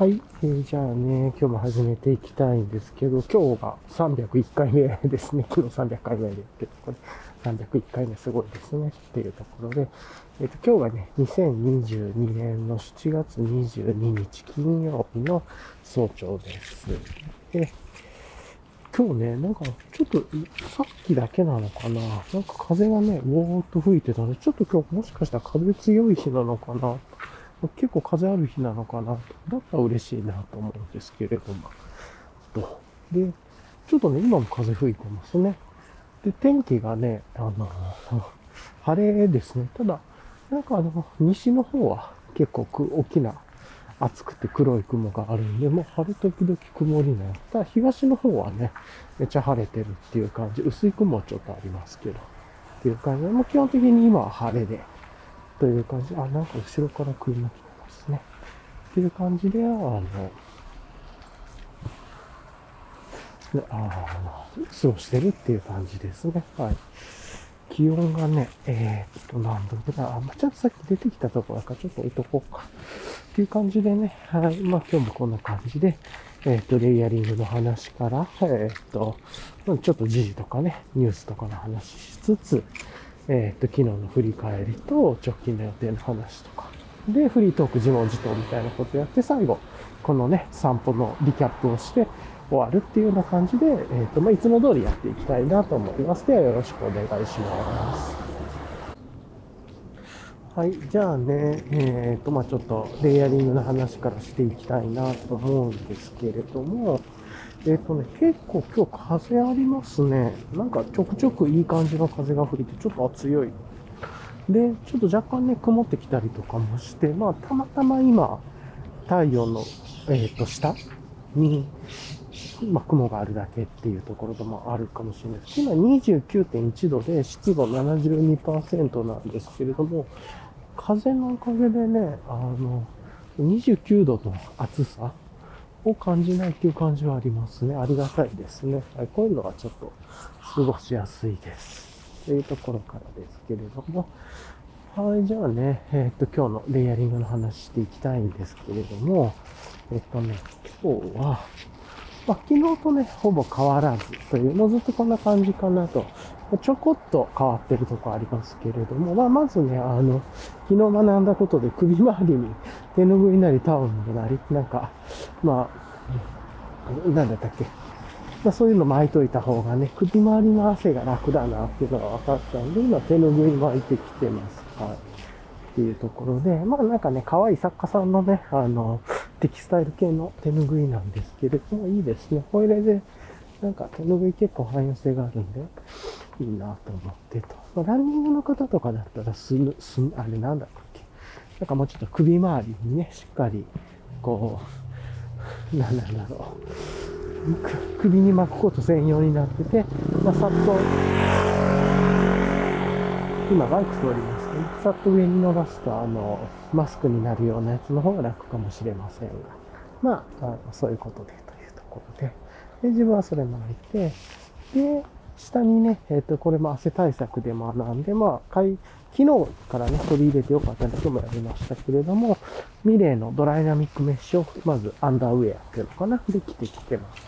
はい、えー、じゃあね、今日も始めていきたいんですけど、今日が301回目ですね。昨日300回目ですけど、これ301回目すごいですね。っていうところで、えっ、ー、と、今日がね、2022年の7月22日金曜日の早朝です。で、今日ね、なんかちょっとさっきだけなのかななんか風がね、ウォーっと吹いてたので、ちょっと今日もしかしたら風強い日なのかな結構風ある日なのかなだったら嬉しいなと思うんですけれども。と。で、ちょっとね、今も風吹いてますね。で、天気がね、あの、晴れですね。ただ、なんかあの、西の方は結構大きな暑くて黒い雲があるんで、もう晴れ時々曇りなやただ東の方はね、めっちゃ晴れてるっていう感じ。薄い雲はちょっとありますけど。っていう感じで、もう基本的に今は晴れで。という感じ。あ、なんか後ろから車来てますね。っていう感じで、あの、あ過ごしてるっていう感じですね。はい。気温がね、えー、っと、何度ぐらい、あ、まちょっとさっき出てきたところからちょっと置いとこうか。っていう感じでね、はい。まあ今日もこんな感じで、えー、っと、レイヤリングの話から、えー、っと、ちょっと時事とかね、ニュースとかの話しつつ、えっ、と、昨日の振り返りと直近の予定の話とか。で、フリートーク自問自答みたいなことやって、最後、このね、散歩のリキャップをして終わるっていうような感じで、えっ、と、まあ、いつも通りやっていきたいなと思います。では、よろしくお願いします。はい。じゃあね、えっ、と、まあ、ちょっと、レイヤリングの話からしていきたいなと思うんですけれども、えっ、とね、結構今日風ありますね。なんかちょくちょくいい感じの風が吹いて、ちょっと強い。で、ちょっと若干ね、曇ってきたりとかもして、まあ、たまたま今、太陽の、えっ、ー、と、下に、まあ、雲があるだけっていうところもあるかもしれないです。今29.1度で湿度72%なんですけれども、風のおかげでね、あの、29度の暑さを感じないっていう感じはありますね。ありがたいですね。はい、こういうのがちょっと過ごしやすいです。というところからですけれども。はい、じゃあね、えっ、と、今日のレイヤリングの話していきたいんですけれども、えっ、とね、今日は、まあ、昨日とね、ほぼ変わらずという、もうずっとこんな感じかなと、ちょこっと変わってるとこありますけれども、まあ、まずね、あの、昨日学んだことで首周りに手ぬぐいなりタオルなり、なんか、まあ、なんだったっけ。まあ、そういうの巻いといた方がね、首周りの汗が楽だなっていうのが分かったんで、今手ぬぐい巻いてきてます。はい。っていうところで、まあなんかね、可愛い作家さんのね、あの、テキスタイル系の手ぬぐいなんですけれども、いいですね。これで、なんか手ぬぐい結構汎用性があるんで、いいなと思ってと。まあ、ランニングの方とかだったら、すぬ、すあれなんだっけ？なんかもうちょっと首周りにね、しっかり、こう、なんなんだろう。首に巻くこと専用になってて、まあ、さっと、今バイク通りますね。さっと上に伸ばすと、あの、マスクになるようなやつの方が楽かもしれませんが。まあ、あのそういうことでというところで。で、自分はそれ巻いて、で、下にね、えっ、ー、と、これも汗対策で学んで、まあ、昨日からね、取り入れてよかったので、今日もやりましたけれども、ミレーのドライナミックメッシュを、まずアンダーウェアっていうのかな、で着てきてます。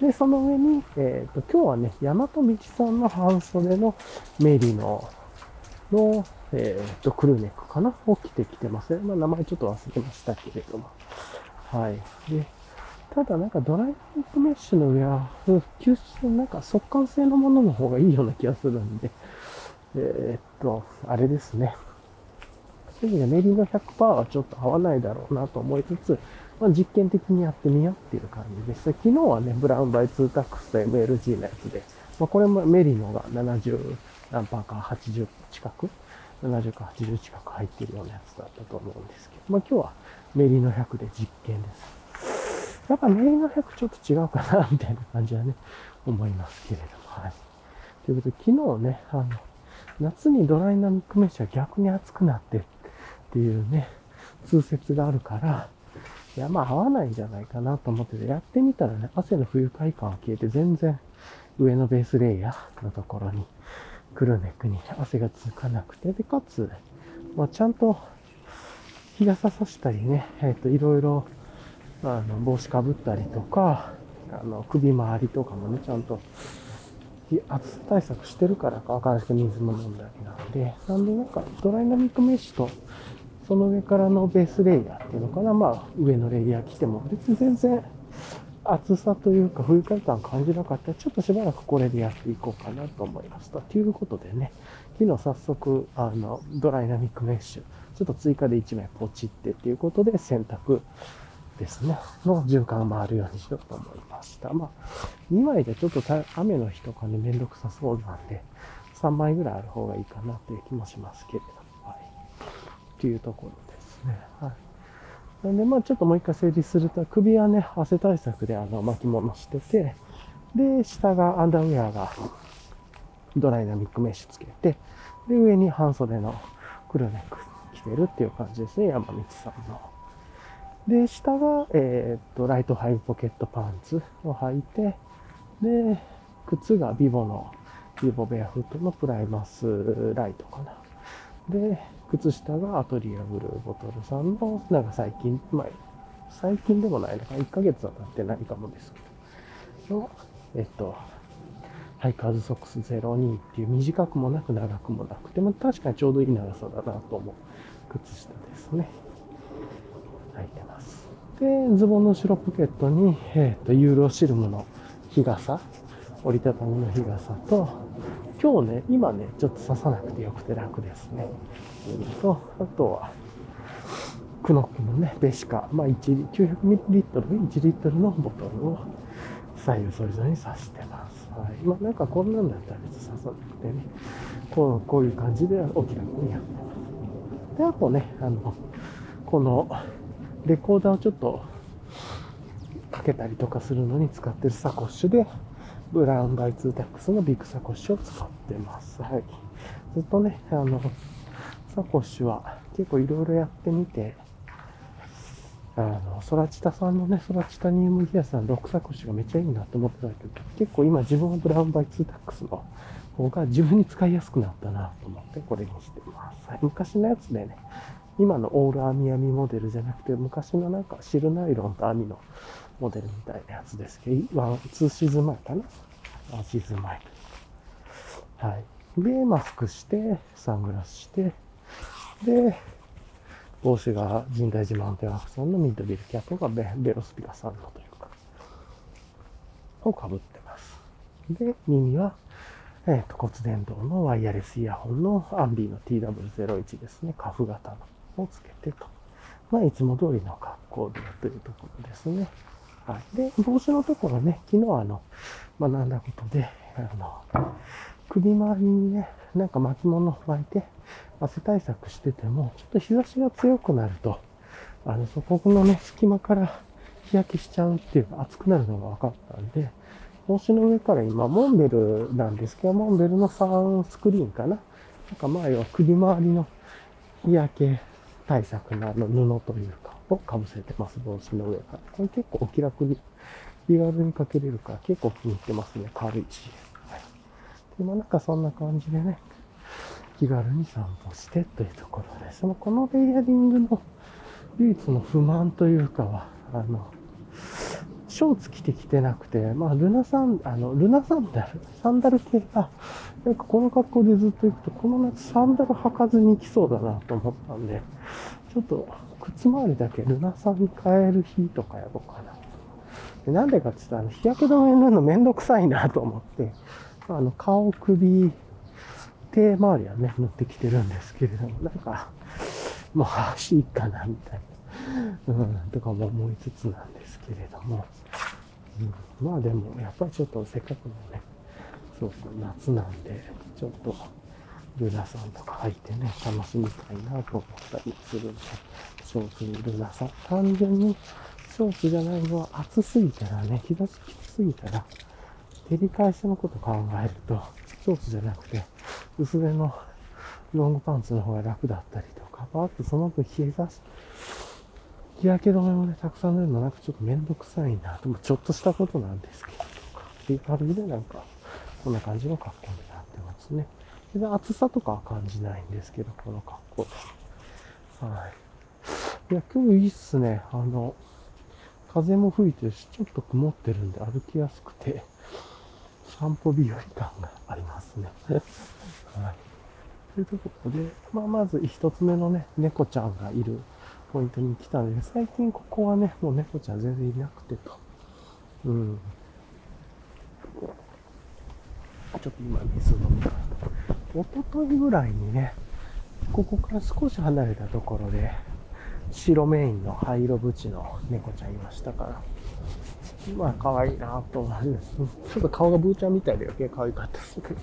で、その上に、えっ、ー、と、今日はね、大和道さんの半袖のメリノの、えっ、ー、と、クルーネックかなを着てきてますね。まあ、名前ちょっと忘れましたけれども。はい。で、ただなんかドライナミックメッシュの上は、吸収、なんか速乾性のものの方がいいような気がするんで、えー、っと、あれですね。そういう意味でメリーの100%はちょっと合わないだろうなと思いつつ、まあ、実験的にやってみようっていう感じでした。昨日はね、ブラウンバイツータックスと MLG のやつで、まあ、これもメリノが70何パーか80近く、70か80近く入ってるようなやつだったと思うんですけど、まあ今日はメリノ100で実験です。やっぱメインの100ちょっと違うかな、みたいな感じはね、思いますけれども、はい。ということで、昨日ね、あの、夏にドライナミックメッシュは逆に暑くなってっていうね、通説があるから、いや、まあ合わないんじゃないかなと思ってて、やってみたらね、汗の不愉快感が消えて全然上のベースレイヤーのところに、クルネックに汗がつかなくて、で、かつ、まあちゃんと日傘さしたりね、えっ、ー、と、いろいろあの、帽子かぶったりとか、あの、首周りとかもね、ちゃんと、暑さ対策してるからかわからないけど、水も飲んだりなんで、なんでなんか、ドライナミックメッシュと、その上からのベースレイヤーっていうのかな、まあ、上のレイヤー着ても、別に全然、暑さというか、不愉快感感じなかったら、ちょっとしばらくこれでやっていこうかなと思いますと。ということでね、昨日早速、あの、ドライナミックメッシュ、ちょっと追加で1枚ポチってっていうことで洗濯ですね、の循環回るようにしようと思いました。まあ、2枚でちょっと雨の日とかね、めんどくさそうなんで、3枚ぐらいある方がいいかなという気もしますけれども、はい。というところですね。はい。なんで、まあちょっともう一回整理すると、首はね、汗対策であの巻物してて、で、下がアンダーウェアがドライナミックメッシュつけて、で、上に半袖のクルーネック着てるっていう感じですね、山と道さんの。で、下が、えっ、と、ライトハイポケットパンツを履いて、で、靴がビボの、ビボベアフットのプライマスライトかな。で、靴下がアトリアブルーボトルさんの、なんか最近、まあ、最近でもないのか、1ヶ月は経ってないかもですけど、の、えっと、ハイカーズソックス02っていう短くもなく長くもなくても確かにちょうどいい長さだなと思う靴下ですね。履い。で、ズボンの後ろポケットに、えっ、ー、と、ユーロシルムの日傘、折りたたみの日傘と、今日ね、今ね、ちょっと刺さなくてよくて楽ですね。と、あとは、クノックのね、ベシカ、まあ、1、900ml、1リットルのボトルを左右それぞれに刺してます。はい。まあ、なんかこんなんだったら別に刺さなくてね、こうこういう感じでお気楽にやってます。で、あとね、あの、この、レコーダーをちょっとかけたりとかするのに使ってるサコッシュで、ブラウンバイツータックスのビッグサコッシュを使ってます。はい。ずっとね、あの、サコッシュは結構いろいろやってみて、あの、ソラチタさんのね、ソラチタニウムギアさん6サコッシュがめっちゃいいなと思ってたけど、結構今自分はブラウンバイツータックスの方が自分に使いやすくなったなと思ってこれにしてます。昔のやつでね、今のオール網網モデルじゃなくて、昔のなんかシルナイロンと網のモデルみたいなやつですけど、ワン、ツーシーズン前かなワンシーズン前。はい。で、マスクして、サングラスして、で、帽子が神代寺マウンテンアクさんのミッドビルキャップがベベロスピカさんのというか、を被ってます。で、耳は、えっ、ー、と、骨伝導のワイヤレスイヤホンのアンビーの TW01 ですね。カフ型の。をつけてと。まあ、いつも通りの格好でというところですね。はい。で、帽子のところね、昨日あの、学んだことで、あの、首周りにね、なんか巻物を巻いて、汗対策してても、ちょっと日差しが強くなると、あの、そこのね、隙間から日焼けしちゃうっていうか、熱くなるのが分かったんで、帽子の上から今、モンベルなんですけど、モンベルのサーンスクリーンかな。なんか前は首周りの日焼け対策のあの布というか、をかぶせてます、帽子の上から。これ結構お気楽に、気軽にかけれるから結構気に入ってますね。軽いし。はい。で、まあなんかそんな感じでね、気軽に散歩してというところで、そのこのレイヤリングの唯一の不満というかは、あの、ショーツ着てきてなくて、まあ、ルナサン、あの、ルナサンダル、サンダル系？が、なんかこの格好でずっと行くと、この夏サンダル履かずに行きそうだなと思ったんで、ちょっと靴周りだけルナさんに変える日とかやろうかな。でなんでかって言ったら、日焼け止め塗るのめんどくさいなと思って、あの、顔、首、手周りはね、塗ってきてるんですけれども、なんか、もう足いいかな、みたいな、うん、とかも思いつつなんですけれども、うん、まあでも、やっぱりちょっとせっかくのね、そうそう、夏なんで、ちょっと、ルナさんとか履いてね、楽しみたいなと思ったりするんで、ショーツにルナさん。単純にショーツじゃないのは暑すぎたらね、日差しきつすぎたら、照り返しのこと考えると、ショーツじゃなくて、薄手のロングパンツの方が楽だったりとか、あとその分日差し、日焼け止めもね、たくさん塗るのなんかちょっとめんどくさいな。でもちょっとしたことなんですけど、とか、っていう感じでなんか、こんな感じの格好になってますね。暑さとかは感じないんですけど、この格好で。はい。いや、今日いいっすね。あの、風も吹いてるし、ちょっと曇ってるんで歩きやすくて、散歩日和感がありますね。はい。というところで、まあ、まず一つ目のね、猫ちゃんがいるポイントに来たんで、最近ここはね、もう猫ちゃん全然いなくてと。うん。ちょっと今水飲みます。おとといぐらいにね、ここから少し離れたところで、白メインの灰色縁の猫ちゃんいましたから、まあ可愛いなと思うんです。ちょっと顔がブーちゃんみたいで余計可愛かったですけど。は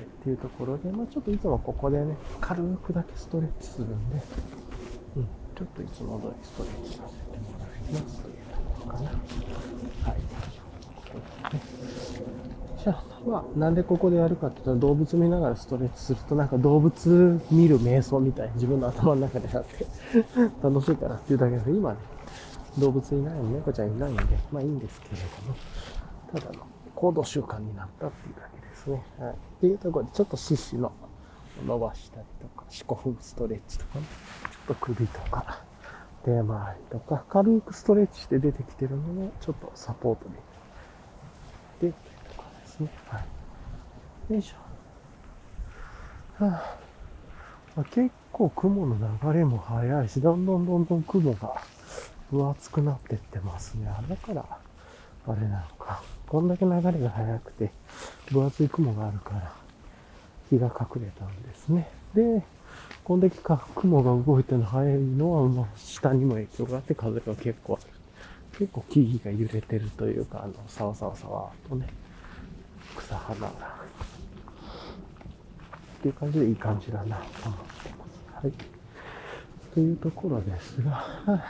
い、っていうところで、まあちょっといつもここでね、軽くだけストレッチするんで、うん、ちょっといつも通りストレッチさせてもらいますというところかな。はい。じゃあ、まあ、なんでここでやるかって言ったら動物見ながらストレッチするとなんか動物見る瞑想みたいに自分の頭の中でやって 楽しいからっていうだけで今ね、動物いないの、猫ちゃんいないんで、まあいいんですけれども、ただの行動習慣になったっていうだけですね。はい。っていうところでちょっと四肢の伸ばしたりとか、四股踏むストレッチとかね、ちょっと首とか、手回りとか、軽くストレッチして出てきてるのも、ちょっとサポートで、ですね。はい。よいしょ。はあまあ、結構雲の流れも速いし、どんどんどんどん雲が分厚くなってってますね。だから、あれなのか。こんだけ流れが速くて、分厚い雲があるから、日が隠れたんですね。で、こんだけか雲が動いてるの早いのは、まあ、下にも影響があって風が結構ある。結構木々が揺れてるというか、あの、さわさわさわとね、草花が。っていう感じでいい感じだなと思ってます。はい。というところですが、はい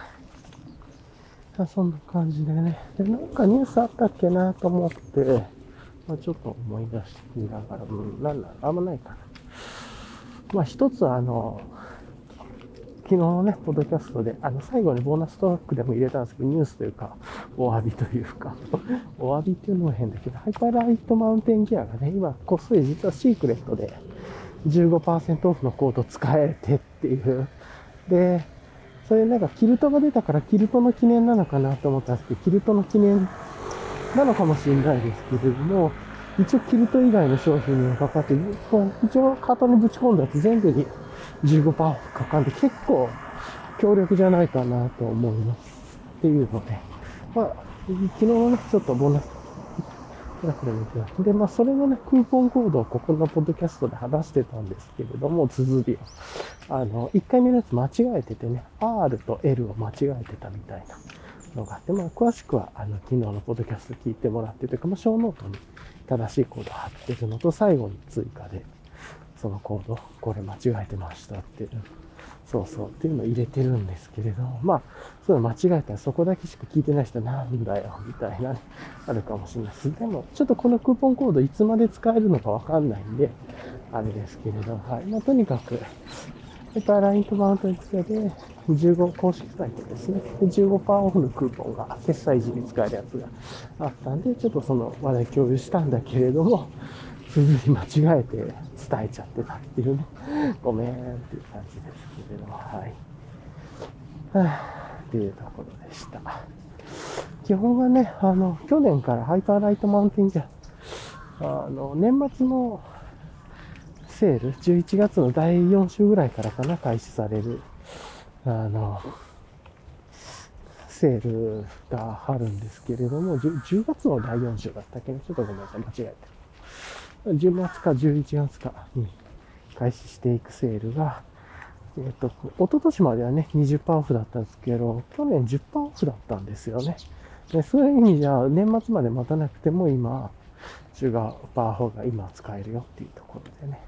そんな感じでね。で、なんかニュースあったっけなと思って、まあ、ちょっと思い出しながら、うん、なんだあんまないかな。まあ、一つあの、昨日のね、ポッドキャストで、あの、最後にボーナストラックでも入れたんですけど、ニュースというか、お詫びというか、お詫びっていうのも変だけど、ハイパーライトマウンテンギアがね、今、こっそり実はシークレットで15%オフのコード使えてっていう。で、それなんかキルトが出たからキルトの記念なのかなと思ったんですけど、キルトの記念なのかもしれないですけれども、一応キルト以外の商品にもかかって、一応カートにぶち込んだやつ全部に15%オフかかって結構強力じゃないかなと思います。っていうので、まあ、昨日のね、ちょっとボーナスラクで見てます。で、まあ、それのね、クーポンコードをここのポッドキャストで話してたんですけれども、綴りを。あの、1回目のやつ間違えててね、R と L を間違えてたみたいなのがあって、まあ、詳しくは、あの、昨日のポッドキャスト聞いてもらってというか、まあ、ショーノートに正しいコードを貼ってるのと、最後に追加で、そのコード、これ間違えてましたって。いう、そうそう。っていうのを入れてるんですけれど、まあ、そういうの間違えたらそこだけしか聞いてない人なんだよ、みたいなね、あるかもしれないです。でも、ちょっとこのクーポンコードいつまで使えるのかわかんないんで、あれですけれど、はい。まあ、とにかく、ペーパーラインとマウントにつけて、15公式サイトですね。で15%オフのクーポンが、決済時に使えるやつがあったんで、ちょっとその話題共有したんだけれども、綴り間違えて伝えちゃってたっていうね。ごめんっていう感じですけれども、はい。はぁ、っていうところでした。基本はね、あの、去年からハイパーライトマウンテンじゃ、あの、年末のセール、11月の第4週ぐらいからかな、開始される、あの、セールがあるんですけれども、10, 10月の第4週だったっけね、ちょっとごめんなさい、間違えて。10月か11月かに開始していくセールが、えっ、と、一昨年まではね、20%オフだったんですけど、去年10%オフだったんですよね。でそういう意味じゃ、年末まで待たなくても今、シュガーパーホが今使えるよっていうところでね。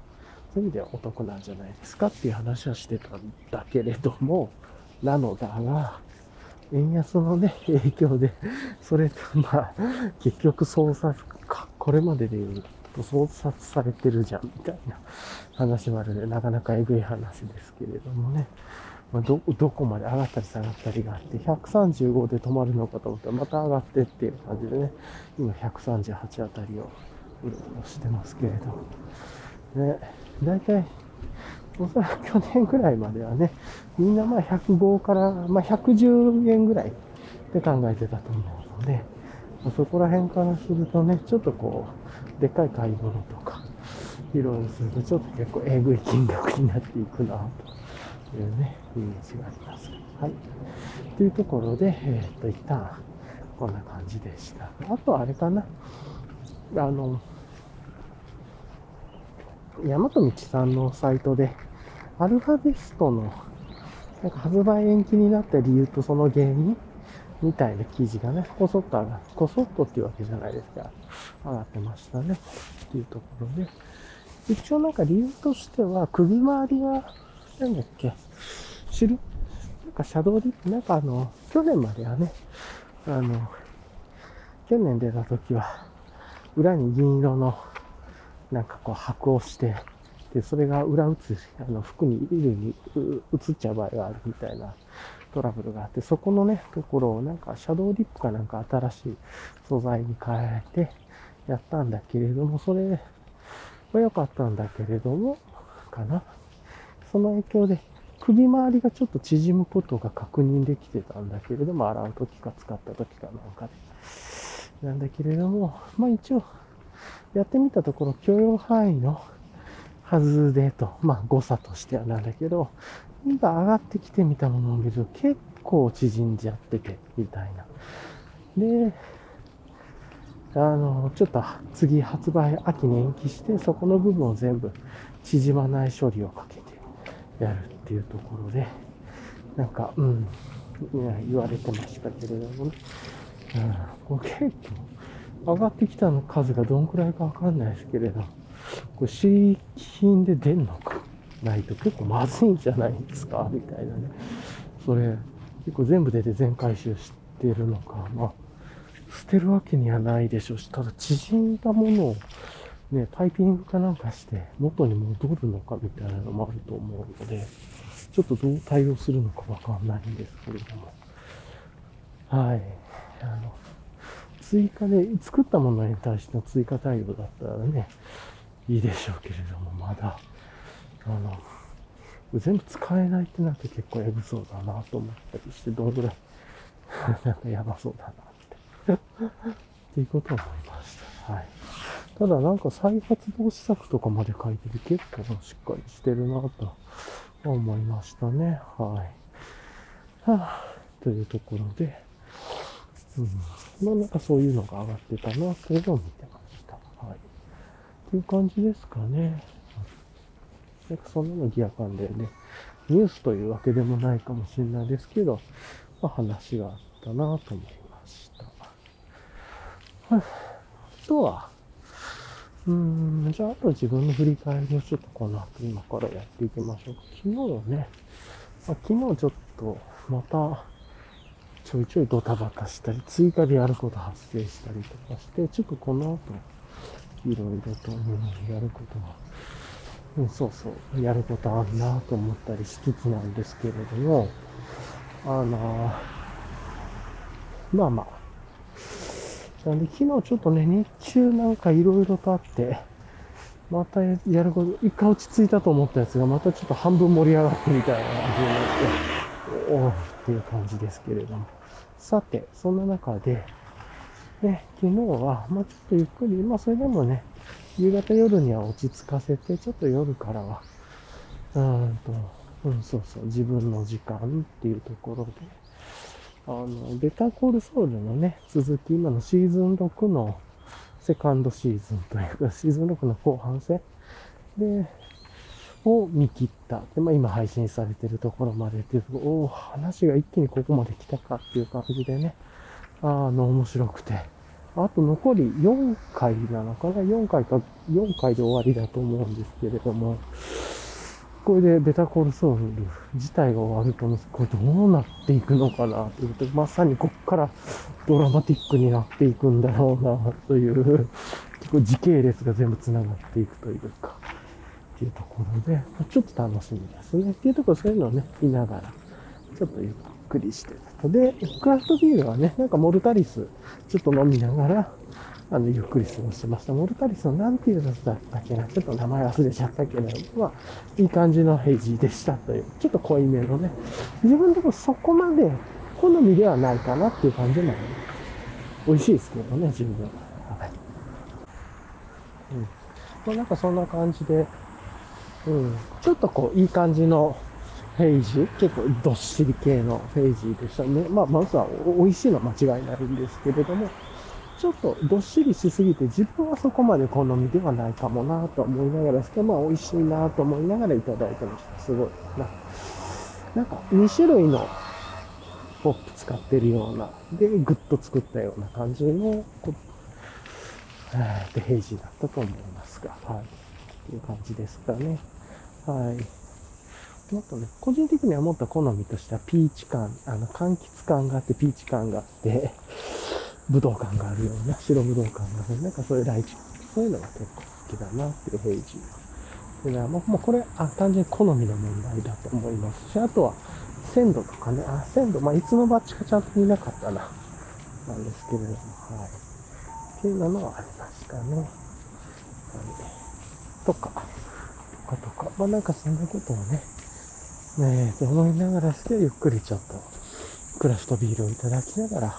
そういう意味ではお得なんじゃないですかっていう話はしてたんだけれども、なのだが、円安のね、影響で、それと、まあ、結局操作、これまでで言うと操作されてるじゃん、みたいな。話もあるので、なかなかえぐい話ですけれどもね。ま、ど、どこまで上がったり下がったりがあって、135で止まるのかと思ったら、また上がってっていう感じでね、今138あたりをうろうろしてますけれど、ね、大体、おそらく去年ぐらいまではね、みんなまあ105から、まあ110円ぐらいって考えてたと思うので、そこら辺からするとね、ちょっとこう、でっかい買い物とか、いろいろすると、ちょっと結構えぐい金額になっていくな、というね、イメージがあります。はい。というところで、えー、っと、一旦、こんな感じでした。あとあれかな。あの、大和道さんのサイトで、アルファベストの、なんか発売延期になった理由とその原因みたいな記事がね、こそっと上が、こそっとっていうわけじゃないですが、上がってましたね。っていうところで、一応なんか理由としては、首回りが、なんだっけ、知る？なんかシャドウリップ、なんかあの、去年まではね、あの、去年出た時は、裏に銀色の、なんかこう箔をして、で、それが裏打つ、あの、服に、衣類に映っちゃう場合があるみたいなトラブルがあって、そこのね、ところをなんかシャドウリップかなんか新しい素材に変えてやったんだけれども、それは良かったんだけれども、かな。その影響で首周りがちょっと縮むことが確認できてたんだけれども、洗う時か使った時かなんかで。なんだけれども、まあ一応、やってみたところ許容範囲のはずでと、まあ誤差としてはなんだけど、今上がってきてみたものを見ると結構縮んじゃってて、みたいな。で、あの、ちょっと次発売秋に延期して、そこの部分を全部縮まない処理をかけてやるっていうところで、なんか、うん、言われてましたけれどもね。うん、これ結構上がってきたの数がどんくらいかわかんないですけれど、これ試品で出んのかないと結構まずいんじゃないですかみたいなね。それ、結構全部出て全回収してるのか。まあ、捨てるわけにはないでしょうし、ただ縮んだものをね、タイピングかなんかして元に戻るのかみたいなのもあると思うので、ちょっとどう対応するのかわかんないんですけれども。はい。あの、追加で、作ったものに対しての追加対応だったらね、いいでしょうけれども、まだ、あの、全部使えないってなって結構エグそうだなと思ったりして、どのぐらい なんかやばそうだなっていうことを思いました。はい。ただなんか再発防止策とかまで書いてて結構しっかりしてるなと思いましたね。はい。はあ、というところで、うん。まあなんかそういうのが上がってたなというのを見てました。はい。っていう感じですかね。なんかそんなのギア感でね、ニュースというわけでもないかもしれないですけど、まあ話があったなと思いました。はい。あとは、うーん、じゃあ、あと自分の振り返りをちょっとこの後今からやっていきましょうか。昨日はね、まあ、昨日ちょっとまたちょいちょいドタバタしたり、追加でやること発生したりとかして、ちょっとこの後、いろいろと、うん、やることがうん、そうそう、やることあるなと思ったりしつつなんですけれども、あのまあまあ。なんで昨日ちょっとね、日中なんかいろいろとあって、またやること、一回落ち着いたと思ったやつがまたちょっと半分盛り上がってみたいな感じになって、おおっていう感じですけれども。さて、そんな中で、ね、昨日は、まあちょっとゆっくり、まあそれでもね、夕方夜には落ち着かせて、ちょっと夜からは、うんと、うん、そうそう、自分の時間っていうところで、あの、ベタコールソウルのね、続き、今のシーズン6のセカンドシーズンというか、シーズン6の後半戦で、を見切った。で、まあ今配信されてるところまでっていうところ、お話が一気にここまで来たかっていう感じでね、あの、面白くて、あと残り4回なのかな ?4 回か、4回で終わりだと思うんですけれども、これでベタコルソウル自体が終わると思うんですこれどうなっていくのかなということで、まさにこっからドラマティックになっていくんだろうなという、結構時系列が全部繋がっていくというか、っていうところで、ちょっと楽しみですね。っていうところそういうのをね、見ながら、ちょっとゆっくりしてたで、クラフトビールはね、なんかモルタリス、ちょっと飲みながら、あの、ゆっくり過ごしてました。モルタリスのなんていうやつだったっけなちょっと名前忘れちゃったけど、まあ、いい感じのヘイジーでしたという、ちょっと濃いめのね。自分でもそこまで好みではないかなっていう感じなので、美味しいですけどね、十分。はい。うん。まあなんかそんな感じで、うん。ちょっとこう、いい感じのフェイジ結構どっしり系のフェイジーでしたね。まあ、まずは美味しいのは間違いないんですけれども、ちょっとどっしりしすぎて自分はそこまで好みではないかもなと思いながらですけど、まあ美味しいなと思いながらいただいてました。すごいな。なんか2種類のポップ使ってるような、で、ぐっと作ったような感じの、こえー、で、平時だったと思いますが、はい。っていう感じですかね。はい。もっとね、個人的にはもっと好みとしてはピーチ感、あの、柑橘感があって、ピーチ感があって、武道感があるような、白武道感がある、なんかそういうライチ、そういうのが結構好きだなっていう平時。でね、もうもうこれあ、単純に好みの問題だと思いますし、あとは、鮮度とかね、あ、鮮度、まあ、いつのバッチかちゃんと見なかったな、なんですけれども、はい。っていうのはありましたね。はい。とか、とかとか、まあなんかそんなことをね、ねえ、と思いながらして、ゆっくりちょっと、クラフトビールをいただきながら、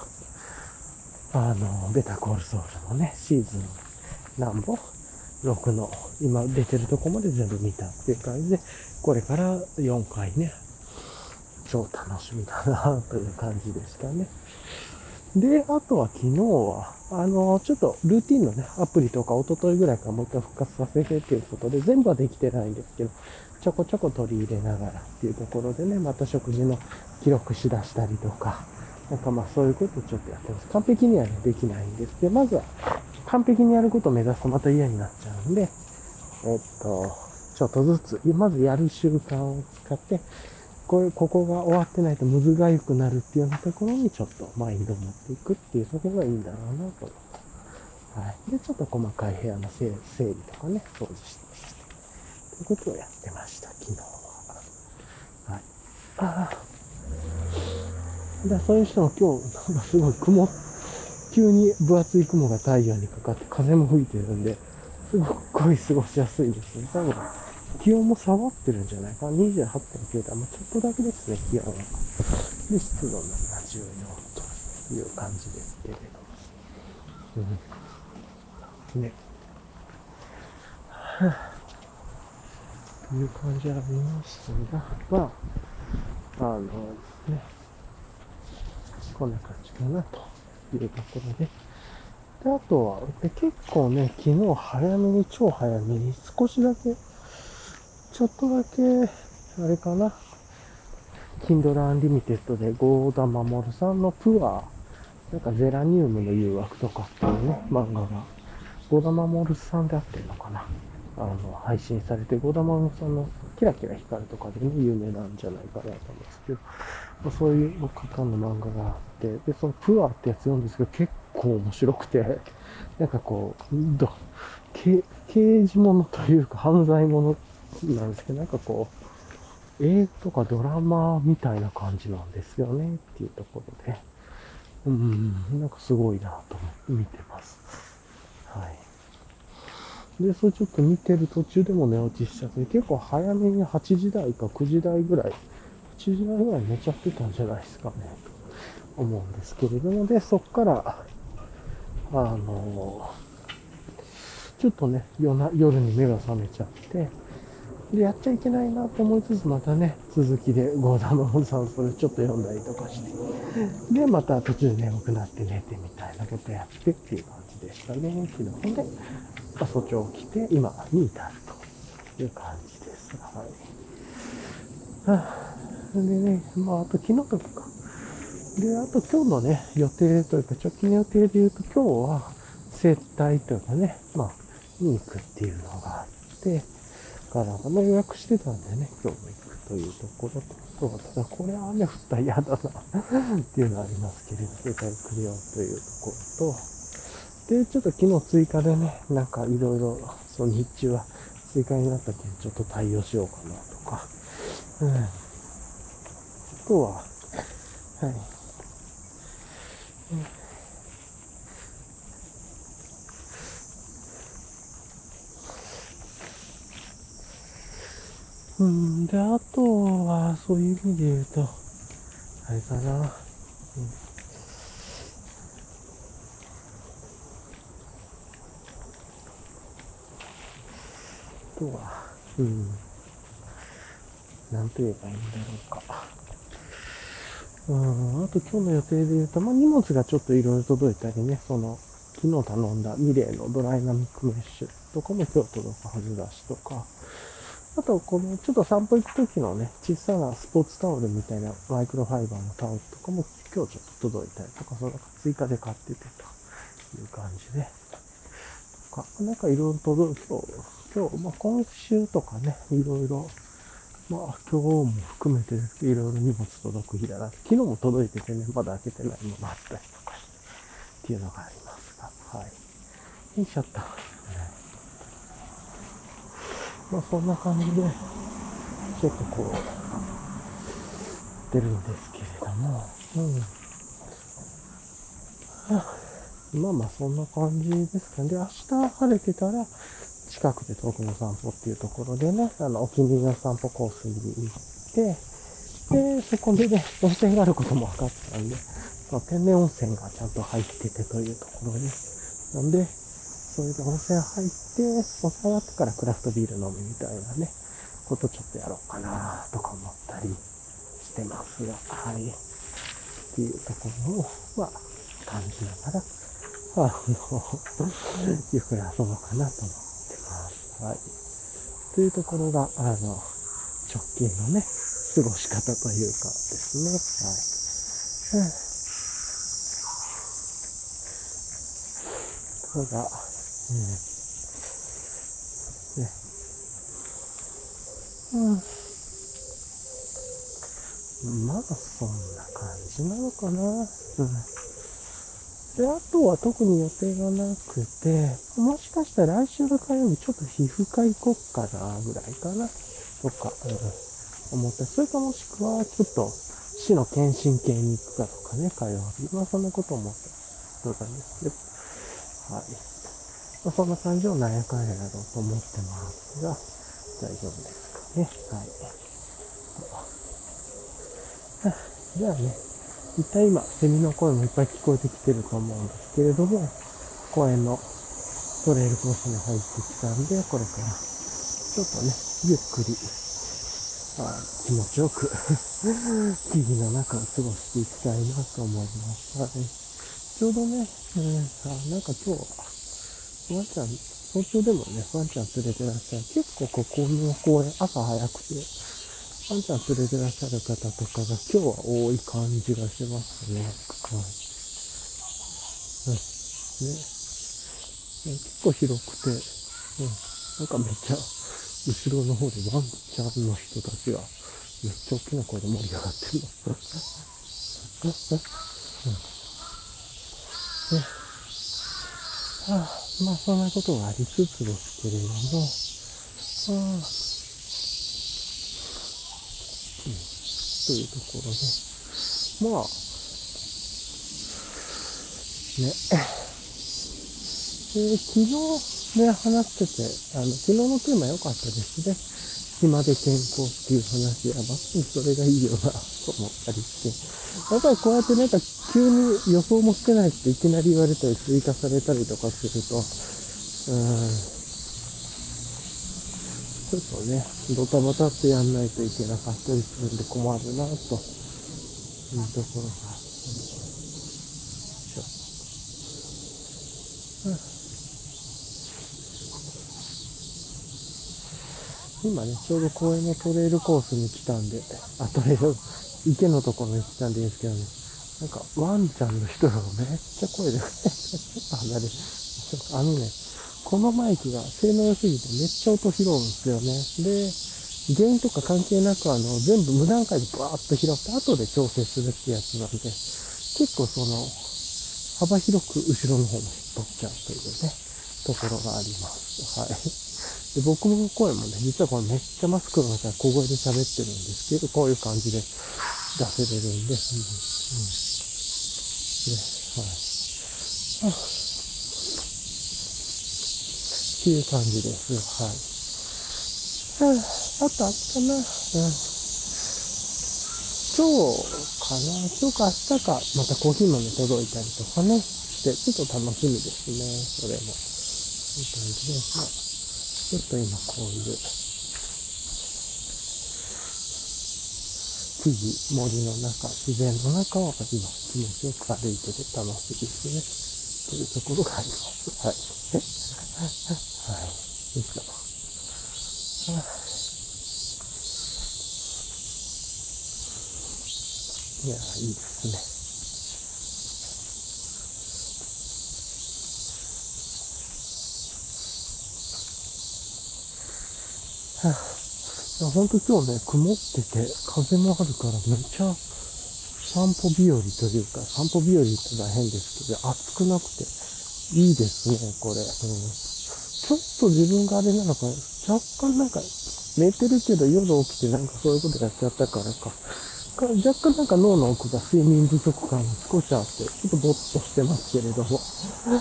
あの、ベタコールソウルのね、シーズン何本 ?6 の、今出てるとこまで全部見たっていう感じで、これから4回ね、超楽しみだなという感じでしたね。で、あとは昨日は、あの、ちょっとルーティンのね、アプリとか一昨日ぐらいからもう一回復活させてっていうことで、全部はできてないんですけど、ちょこちょこ取り入れながらっていうところでね、また食事の記録しだしたりとか、なんかまあそういうことをちょっとやってます。完璧には、できないんですけど、まずは完璧にやることを目指すとまた嫌になっちゃうんで、えっと、ちょっとずつ、まずやる習慣を使って、これ、ここが終わってないとむずがゆくなるっていうようなところにちょっとマインドを持っていくっていうところがいいんだろうなと思う。はい。で、ちょっと細かい部屋の整理とかね、掃除してして。ということをやってました、昨日は。はい。ああ。だそういう人も今日、なんかすごい雲、急に分厚い雲が太陽にかかって風も吹いてるんで、すごく過ごしやすいですね。多分気温も下がってるんじゃないかな。28.9度。まあ、ちょっとだけですね、気温は。で、湿度の14という感じですけれども。うん。ね。はぁ、という感じはありましたが、まあ、あの、ね、こんな感じかなというところで。で、あとは、で結構ね、昨日早めに、超早めに少しだけちょっとだけ、あれかな。Kindle Unlimited でゴーダマモルさんのプアなんかゼラニウムの誘惑とかっていうね、漫画が、ゴーダマモルさんであってるのかな。あの、配信されて、ゴーダマモルさんのキラキラ光るとかでね、有名なんじゃないかなと思うんですけど、まあ、そういう方の漫画があって、で、そのプアってやつ読んですけど、結構面白くて、なんかこう、ど、刑事物というか犯罪物なんですけど、なんかこう、映画とかドラマみたいな感じなんですよねっていうところで、うん、なんかすごいなと思って見てます。はい。で、それちょっと見てる途中でも寝落ちしちゃって、結構早めに8時台か9時台ぐらい、8時台ぐらい寝ちゃってたんじゃないですかね、と思うんですけれども、で、そっから、あのちょっとね、夜な夜に目が覚めちゃって、で、やっちゃいけないなと思いつつ、またね、続きでゴーダマンさんそれちょっと読んだりとかして、で、また途中で眠くなって寝てみたいなことやってっていう感じでしたね、昨日。で、早朝起きて、今に至るという感じです。はい。はあ、でね、まあ、あと昨日とか。で、あと今日のね、予定というか、直近の予定で言うと、今日は接待というかね、まあ、に行くっていうのがあって、から、まあ、予約してたんでね、今日も行くというところと、そうただこれは雨降ったら嫌だなっていうのはありますけれど、正解来るよというところと、で、ちょっと昨日追加でね、なんかいろいろ、その日中は追加になった件ちょっと対応しようかなとか、うん。あとは、はい。うんうん、で、あとは、そういう意味で言うと、あれかな。あとは、うん。なんと言えばいいんだろうか。うん、あと今日の予定で言うと、まあ、荷物がちょっといろいろ届いたりね、その、昨日頼んだミレーのドライナミックメッシュとかも今日届くはずだしとか、あと、この、ちょっと散歩行く時のね、小さなスポーツタオルみたいなマイクロファイバーのタオルとかも今日ちょっと届いたりとか、その追加で買っててという感じで、かなんかいろいろ届く、今日、今日、まあ今週とかね、いろいろ、まあ今日も含めていろいろ荷物届く日だな。昨日も届いててね、まだ開けてないものあったりとかして、っていうのがありますが、はい。よいしょっと。まあそんな感じで、ちょっとこう、出るんですけれども、うん。まあまあそんな感じですかね。で、明日晴れてたら、近くで遠くの散歩っていうところでね、あの、お気に入りの散歩コースに行って、で、そこでね、温泉があることも分かったんで、まあ、天然温泉がちゃんと入っててというところで、なんで、それで温泉入って、温泉上がってからクラフトビール飲むみたいなね、ことちょっとやろうかなとか思ったりしてますが、はい。っていうところを、まあ、感じながら、あの、ゆっくり遊ぼうかなと思ってます。はい。というところが、あの、直近のね、過ごし方というかですね。はい。うん、ただ、うん。ね。うん。まあ、そんな感じなのかな。うん。で、あとは特に予定がなくて、もしかしたら来週の火曜日ちょっと皮膚科行こっかな、ぐらいかな、とか、うん、思ったり。それかもしくは、ちょっと、市の検診系に行くかとかね、火曜日。まあ、そんなこと思ったそうなんですけど、はい。まあ、そんな感じをなんやかんやろうと思ってますが、大丈夫ですかね。はい。じゃあね、一体今、セミの声もいっぱい聞こえてきてると思うんですけれども、公園のトレイルコースに入ってきたんで、これから、ちょっとね、ゆっくり、あ気持ちよく 木々の中を過ごしていきたいなと思います。はい。ちょうどね、うん、あなんか今日、ワンちゃん、東京でもね、ワンちゃん連れてらっしゃる。結構ここの公園、朝早くて、ワンちゃん連れてらっしゃる方とかが今日は多い感じがしますね。はい。ね。結構広くて、うん。なんかめっちゃ、後ろの方でワンちゃんの人たちが、めっちゃ大きな声で盛り上がってるの。うん。ね。はあまあそんなことがありつつですけれども、あ、というところで、まあ、ね、えー、昨日ね、話してて、あの、昨日のテーマ良かったですね。暇で健康っていう話は、まさにそれがいいよな、と思ったりして。やっぱりこうやってなんか急に予想もしてないっていきなり言われたり追加されたりとかすると、うん、ちょっとね、ドタバタってやんないといけなかったりするんで困るな、というところが。今ね、ちょうど公園のトレイルコースに来たんで、あ、トレイル、池のところに来たんでいいんですけどね、なんか、ワンちゃんの人がめっちゃ声で、ちょっと離れる。あのね、このマイクが性能良すぎてめっちゃ音拾うんですよね。で、原因とか関係なくあの、全部無段階でバーッと拾って後で調整するってやつなんで、結構その、幅広く後ろの方も引っ張っちゃうというね、ところがあります。はい。で僕の声もね、実はこれめっちゃマスクの中で小声で喋ってるんですけど、こういう感じで出せれるんで、うん、うんね。はい。あっていう感じです。はい。あとあったな。うん。今日かな今日か明日か、またコーヒー豆届いたりとかね、して、ちょっと楽しみですね、それも。いい感じで、まあ、ちょっと今こういう、木々、森の中、自然の中を今気持ちよく歩いてて楽しいですね。というところがあります。はい。はい。よいしょ。いや、いいですね。はあ、ほんと今日ね、曇ってて、風もあるからめっちゃ散歩日和というか、散歩日和ってのは変ですけど、暑くなくていいですね、これ。うん、ちょっと自分があれなのか、若干なんか寝てるけど夜起きてなんかそういうことやっちゃったからか。若干なんか脳の奥が睡眠不足感が少しあって、ちょっとぼっとしてますけれども。はい。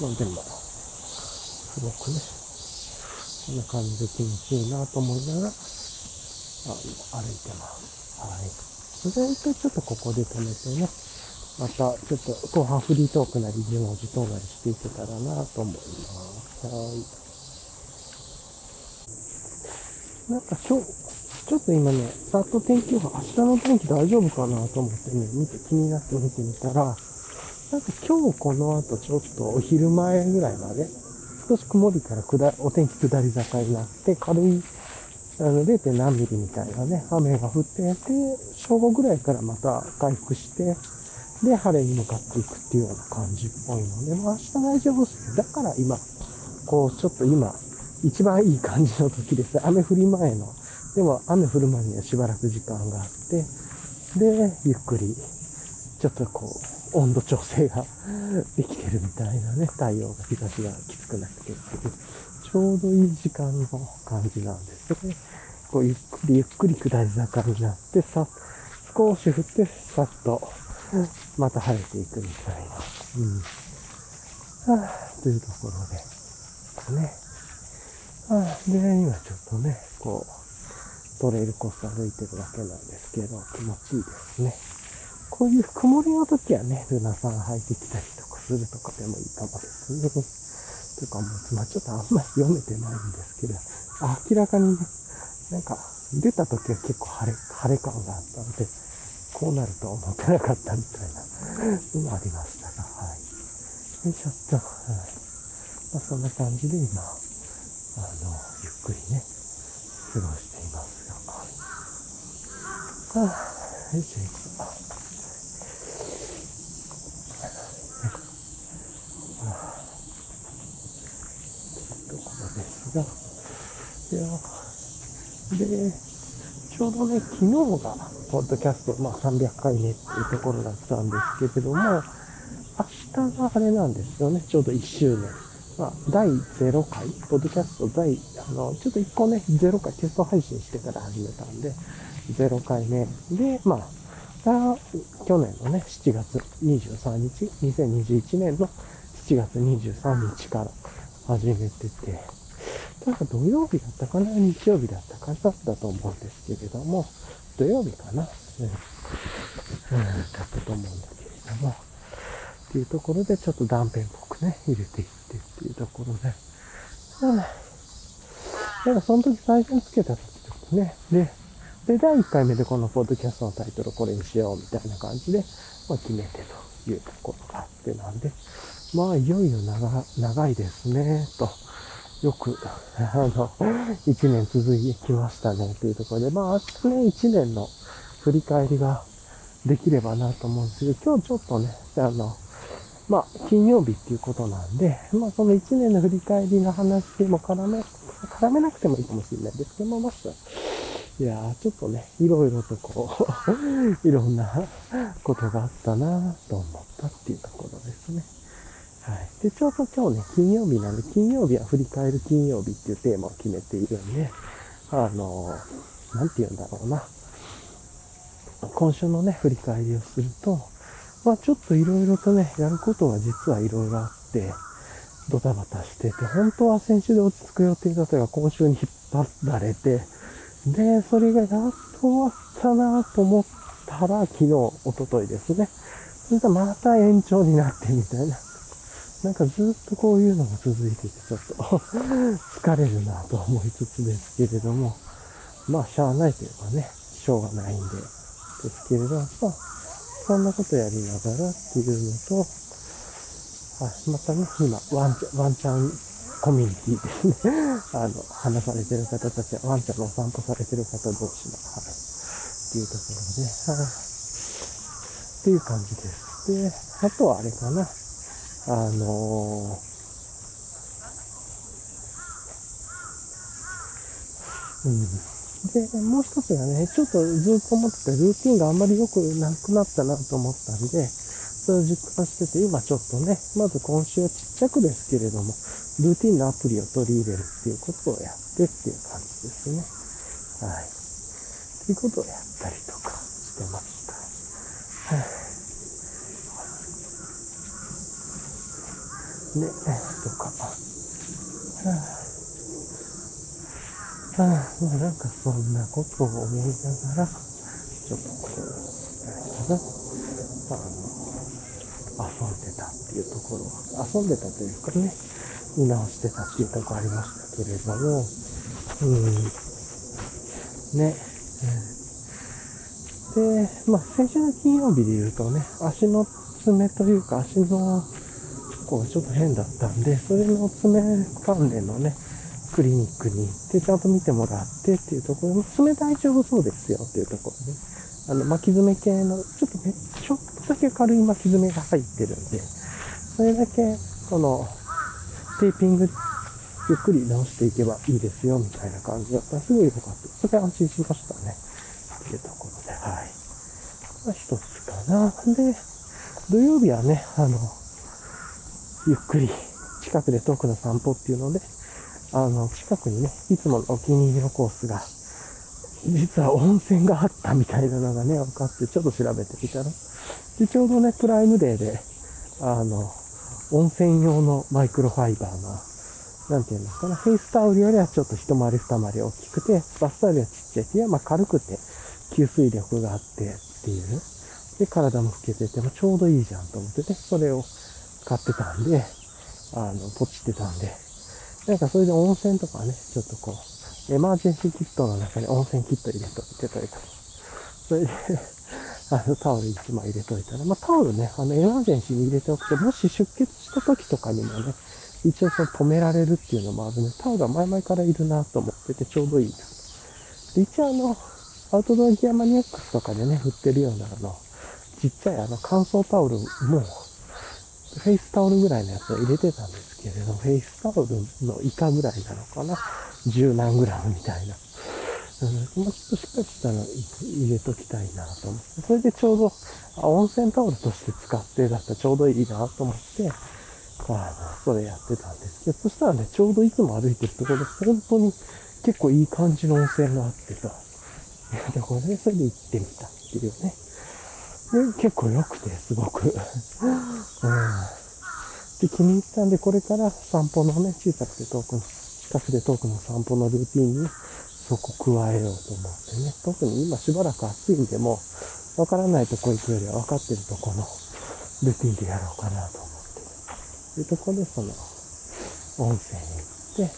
まあでも、すごくね、こんな感じで気持ちいいなと思いながら、あ、歩いてます。はい。それでちょっとここで止めてね、またちょっと後半フリートークなり自文字等なりしていけたらなと思います。はい。なんか今日、ちょっと今ね、さっと天気予報、明日の天気大丈夫かなと思ってね、見て、気になって見てみたら、なんか今日この後ちょっとお昼前ぐらいまで、少し曇りから下お天気下り坂になって、軽い、あの、0. 何ミリみたいなね、雨が降ってて、正午ぐらいからまた回復して、で、晴れに向かっていくっていうような感じっぽいので、まあ明日大丈夫っす。だから今、こう、ちょっと今、一番いい感じの時です。雨降り前のでも雨降る前にはしばらく時間があって、で、ゆっくり、ちょっとこう、温度調整が できてるみたいなね、太陽が日差しがきつくなくてっていう、ちょうどいい時間の感じなんですよね。こう、ゆっくりゆっくり下り坂になって、さ、少し降って、さっと、また晴れていくみたいな。うん。はあ、というところで、ね。はあ、で、今ちょっとね、こう、トレイルコース歩いてるだけなんですけど、気持ちいいですね。こういう曇りの時はね、ルナさん履いてきたりとかするとかでもいいかもですね。とかもう、まあちょっとあんまり読めてないんですけど、明らかにね、なんか出た時は結構晴れ、晴れ感があったので、こうなると思ってなかったみたいなのもありましたが、はい。で、ちょっと、はい。まあそんな感じで今、あの、ゆっくりね、過ごしていますはあ、よいしょよいしょ。ところですが、いや、で、ちょうどね、昨日が、ポッドキャスト、まあ300回目っていうところだったんですけれども、明日があれなんですよね、ちょうど1周年。まあ、第0回、ポッドキャスト第、あの、ちょっと1個ね、0回テスト配信してから始めたんで、0回目で、まあ、去年のね、7月23日、2021年の7月23日から始めてて、ただ土曜日だったかな日曜日だったかなだと思うんですけれども、土曜日かな、うん、だったと思うんだけれども、っていうところでちょっと断片っぽくね、入れていってっていうところで、うん。だからその時最初につけた時とかね、で、で、第1回目でこのポッドキャストのタイトルこれにしようみたいな感じで、まあ、決めてというところがあってなんで、まあ、いよいよ長長いですね、と。よく、あの、1年続いてきましたね、というところで、まあ、明日ね、1年の振り返りができればなと思うんですけど、今日ちょっとね、あの、まあ、金曜日っていうことなんで、まあ、その1年の振り返りの話も絡め、絡めなくてもいいかもしれないですけども、まず、いやー、ちょっとね、いろいろとこう いろんなことがあったなと思ったっていうところですね。はい。で、ちょうど今日ね、金曜日なんで、金曜日は振り返る金曜日っていうテーマを決めているんで、あのー、なんて言うんだろうな。今週のね、振り返りをすると、まあちょっといろいろとね、やることが実はいろいろあって、ドタバタしてて、本当は先週で落ち着く予定だったが、今週に引っ張られて、で、それがやっと終わったなと思ったら、昨日、一昨日ですね。それとまた延長になってみたいな。なんかずっとこういうのが続いてて、ちょっと 疲れるなと思いつつですけれども、まあ、しゃあないというかね、しょうがないんで、ですけれど、まあ、そんなことやりながらっていうのと、あ、またね、今、ワンちゃん、ワンちゃんコミュニティですね。あの、話されてる方たちは、ワンちゃんのお散歩されてる方同士の、はい、っていうところで、はい、っていう感じです。で、あとはあれかな、あのー、うん。で、もう一つがね、ちょっとずっと思ってたルーティンがあんまり良くなくなったなと思ったんで、それを実感してて、今ちょっとね、まず今週はちっちゃくですけれども、ルーティンのアプリを取り入れるっていうことをやってっていう感じですね。はい。っていうことをやったりとかしてました。はいね、とか。はあ、はあ、まあなんかそんなことを思いながら、ちょっとこう、何かな、あの、遊んでたっていうところは、遊んでたというかね、見直してたっていうところありましたけれども、うん、ね、で、まあ先週の金曜日で言うとね、足の爪というか足のちょっと変だったんで、それの爪関連のね、クリニックに行って、ちゃんと見てもらってっていうところ、爪大丈夫そうですよっていうところね。あの、巻き爪系の、ちょっとね、ちょっとだけ軽い巻き爪が入ってるんで、それだけ、この、テーピング、ゆっくり直していけばいいですよ、みたいな感じだったら、すごい良かった。それ安心しましたね。っていうところで、はい。まあ、一つかな。で、土曜日はね、あの、ゆっくり近くで遠くの散歩っていうので、あの、近くにね、いつものお気に入りのコースが、実は温泉があったみたいなのがね、分かって、ちょっと調べてみたら、で、ちょうどね、プライムデーで、あの、温泉用のマイクロファイバーの、なんていうんですかね、フェイスタオルよりはちょっと一回り二回り大きくて、バスタオルはちっちゃいて、いや、まあ軽くて、吸水力があってっていう。で、体も拭けててもちょうどいいじゃんと思ってて、それを使ってたんで、あの、ポチってたんで、なんかそれで温泉とかね、ちょっとこう、エマージェンシーキットの中に温泉キット入れといてといた。それで あの、タオル1枚入れといたら、まあ、タオルね、あの、エマージェンシーに入れておくと、もし出血した時とかにもね、一応その止められるっていうのもあるね。タオルは前々からいるなと思っててちょうどいいな。で、一応あの、アウトドアギアマニアックスとかでね、売ってるようなあの、ちっちゃいあの乾燥タオルもフェイスタオルぐらいのやつを入れてたんですけれど、フェイスタオルの以下ぐらいなのかな？十何グラムみたいな。もうちょっとしっかりしたの入れときたいなと思って。それでちょうど、あ温泉タオルとして使ってだったらちょうどいいなと思って、あの、それやってたんですけど、そしたらね、ちょうどいつも歩いてるところで、本当に結構いい感じの温泉があってさ、で、これでそれで行ってみたっていうね。結構良くて、すごく。うん。で、気に入ったんで、これから散歩のね、小さくて遠くの、近くで遠くの散歩のルーティンに、そこ加えようと思ってね。特に今しばらく暑いんで、もう、わからないとこ行くよりは分かってるとこのルーティンでやろうかなと思ってる。いうとこで、その、温泉に行っ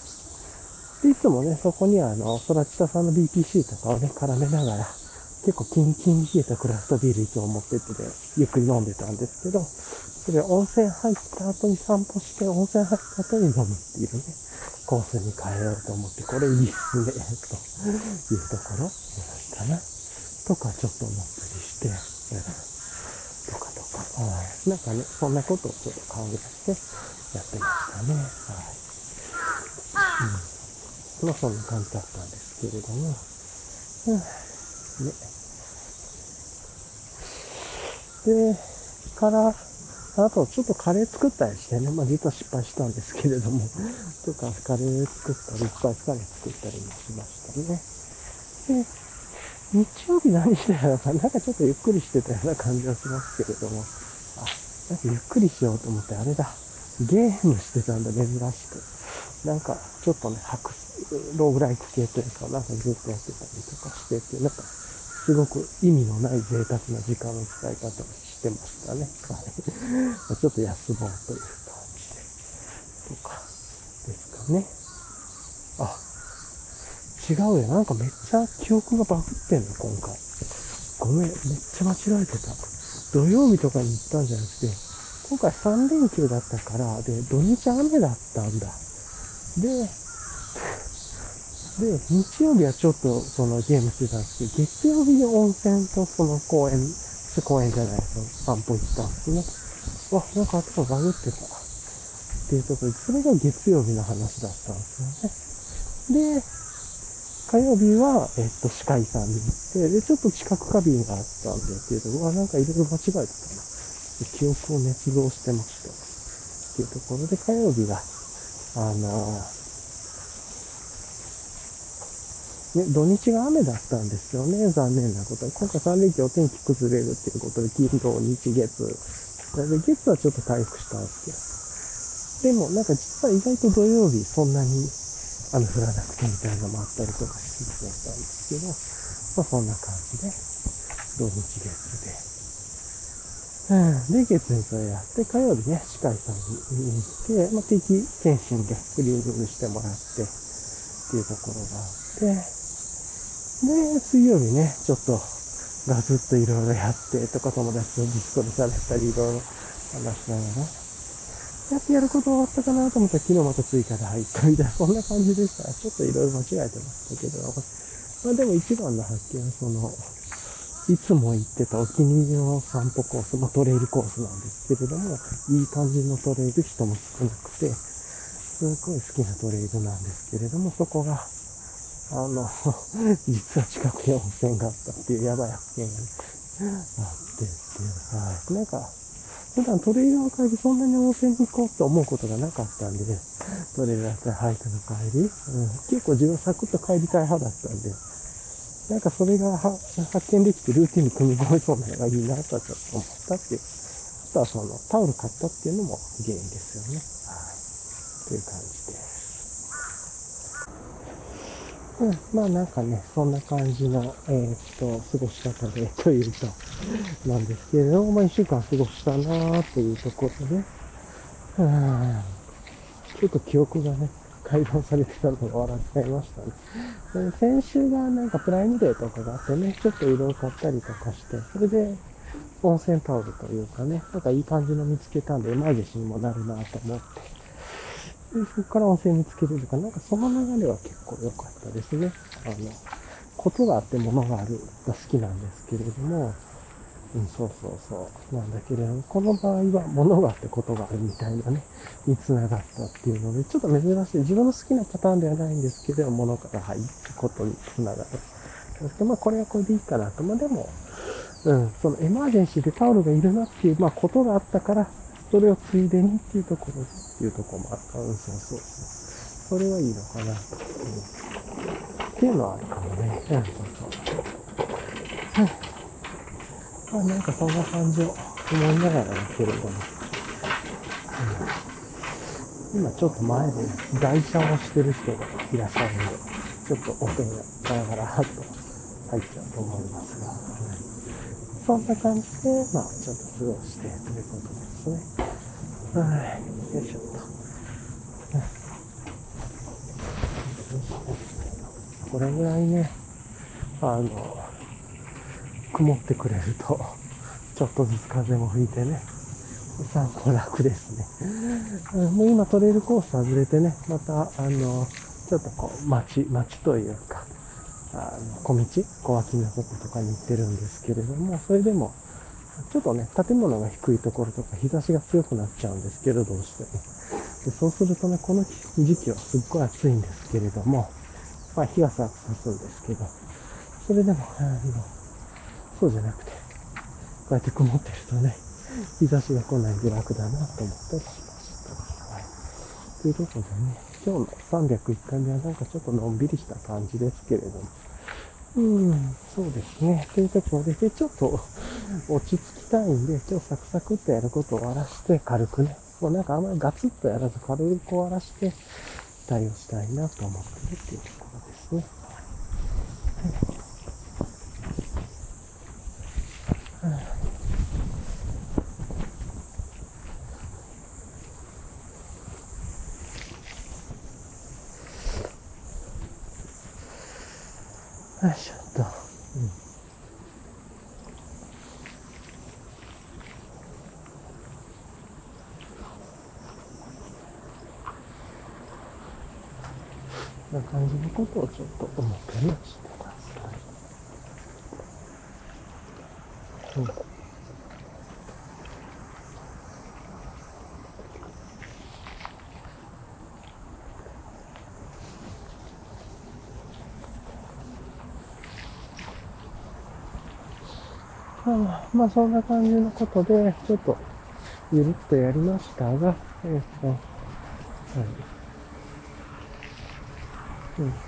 て、で、いつもね、そこには、あの、空知田さんの BPC とかをね、絡めながら、結構キンキン冷えたクラフトビールいつも持ってってて、ゆっくり飲んでたんですけど、それ温泉入った後に散歩して、温泉入った後に飲むっていうね、コースに変えようと思って、これいいっすね、というところかな。とかちょっと思ったりして、とかとか、はい。なんかね、そんなことをちょっと考えてやってましたね。はい。うん。まあそんな感じだったんですけれども、うん、ね。で、から、あとちょっとカレー作ったりしてね、まあ実は失敗したんですけれども、とかカレー作ったり、スパイスカレー作ったりもしましたね。で、日曜日何してたのか、なんかちょっとゆっくりしてたような感じはしますけれども、あ、なんかゆっくりしようと思って、あれだ、ゲームしてたんだ、珍しく。なんか、ちょっとね、白、ローグライク系というか、なんかずっとやってたりとかしてて、なんか、すごく意味のない贅沢な時間の使い方をしてましたね。はい。ちょっと休もうという感じで。とか、ですかね。あ、違うよ。なんかめっちゃ記憶がバグってんの、今回。ごめん、めっちゃ間違えてた。土曜日とかに行ったんじゃなくて、今回3連休だったから、で、土日雨だったんだ。で、で、日曜日はちょっとそのゲームしてたんですけど、月曜日に温泉とその公園、公園じゃない、その散歩行ったんですね。わ、なんか頭バグってた。っていうところで、それが月曜日の話だったんですよね。で、火曜日は、えっと、歯科医さんに行って、で、ちょっと知覚過敏があったんで、っていうと、うわ、なんかいろいろ間違えてたな。記憶を捏造してました。っていうところで、火曜日が、あのね、土日が雨だったんですよね、残念なことに。今回3連休お天気崩れるっていうことで、金、土、日、月。で、月はちょっと回復したんですけど。でも、なんか実は意外と土曜日そんなに雨降らなくてみたいなのもあったりとかしてそうったんですけど、まあそんな感じで、土日月で。で、月にそれやって、火曜日ね、歯科医さんに行って、まあ、定期検診でクリーニングしてもらって、っていうところがあって、で、水曜日ね、ちょっとガズッといろいろやってとか友達とディスコで喋ったりいろいろ話しながら、やってやること終わったかなと思ったら昨日また追加で入ったみたいな、そんな感じでした。ちょっといろいろ間違えてましたけど、まあでも一番の発見はその、いつも行ってたお気に入りの散歩コース、まあトレイルコースなんですけれども、いい感じのトレイル、人も少なくて、すごい好きなトレイルなんですけれども、そこが、あの、実は近くに温泉があったっていうやばい発見が、あってっていう、はい。なんか、普段トレイルの帰りそんなに温泉に行こうと思うことがなかったんで、トレイルだったらハイクの帰り、うん、結構自分サクッと帰りたい派だったんで、なんかそれが発見できてルーティンに組み込めそうなのがいいなとはちょっと思ったっていう。あとはそのタオル買ったっていうのも原因ですよね。はい。という感じです。うん、まあなんかね、そんな感じの、えー、っと、過ごし方で、というと、なんですけれども、まあ一週間過ごしたなーというところで、うん、結構記憶がね、改ざんされてたのが笑っちゃいましたね。で先週がなんかプライムデーとかがあってね、ちょっと色々買ったりとかして、それで温泉タオルというかね、なんかいい感じの見つけたんで、エマージェシーにもなるなと思って、で、そこから温泉見つけれるか、なんかその流れは結構良かったですね。あの、ことがあって物があるが好きなんですけれども、うん、そうそうそう。なんだけれども、この場合は物があってことがあるみたいなね、に繋がったっていうので、ちょっと珍しい。自分の好きなパターンではないんですけど、物から入ってことに繋がる。ですけど、まあこれはこれでいいかなと。まあでも、うん、そのエマージェンシーでタオルがいるなっていう、まあことがあったから、それをついでにっていうところっていうところもあるから、うん、そうそうそう。それはいいのかな。うん、っていうのはあるかもね。うん、そうそう。はい。まあなんかそんな感じを思いながらだけれども。うん、今ちょっと前で台車をしてる人がいらっしゃるんで、ちょっと音がガラガラっと入っちゃうと思いますが。そんな感じで、まあ、ちょっと過ごしてということですね。はい、よいしょっと。これぐらいね、あの、曇ってくれると、ちょっとずつ風も吹いてね、散歩楽ですね。もう今トレイルコース外れてね、また、あの、ちょっとこう、街、街というか、あの、小道、小脇のとことかに行ってるんですけれども、それでも、ちょっとね、建物が低いところとか日差しが強くなっちゃうんですけど、どうしても。でそうするとね、この時期はすっごい暑いんですけれども、まあ日がさすんですけど、それでも、あの、そうじゃなくて、こうやって曇ってるとね、日差しが来ないで楽だなと思ったりしました。はい。というころでね、今日の301回目はなんかちょっとのんびりした感じですけれども、うん、そうですね。というところで、ちょっと 落ち着きたいんで、今日サクサクっとやることを終わらして、軽くね、もうなんかあんまりガツッとやらず軽く終わらして、対応したいなと思ってるっていうところですね。よいしょっと。うんな感じのことをちょっと思ったりはしてます。うんあまあそんな感じのことで、ちょっとゆるっとやりましたが、えっ、と、はい。うん。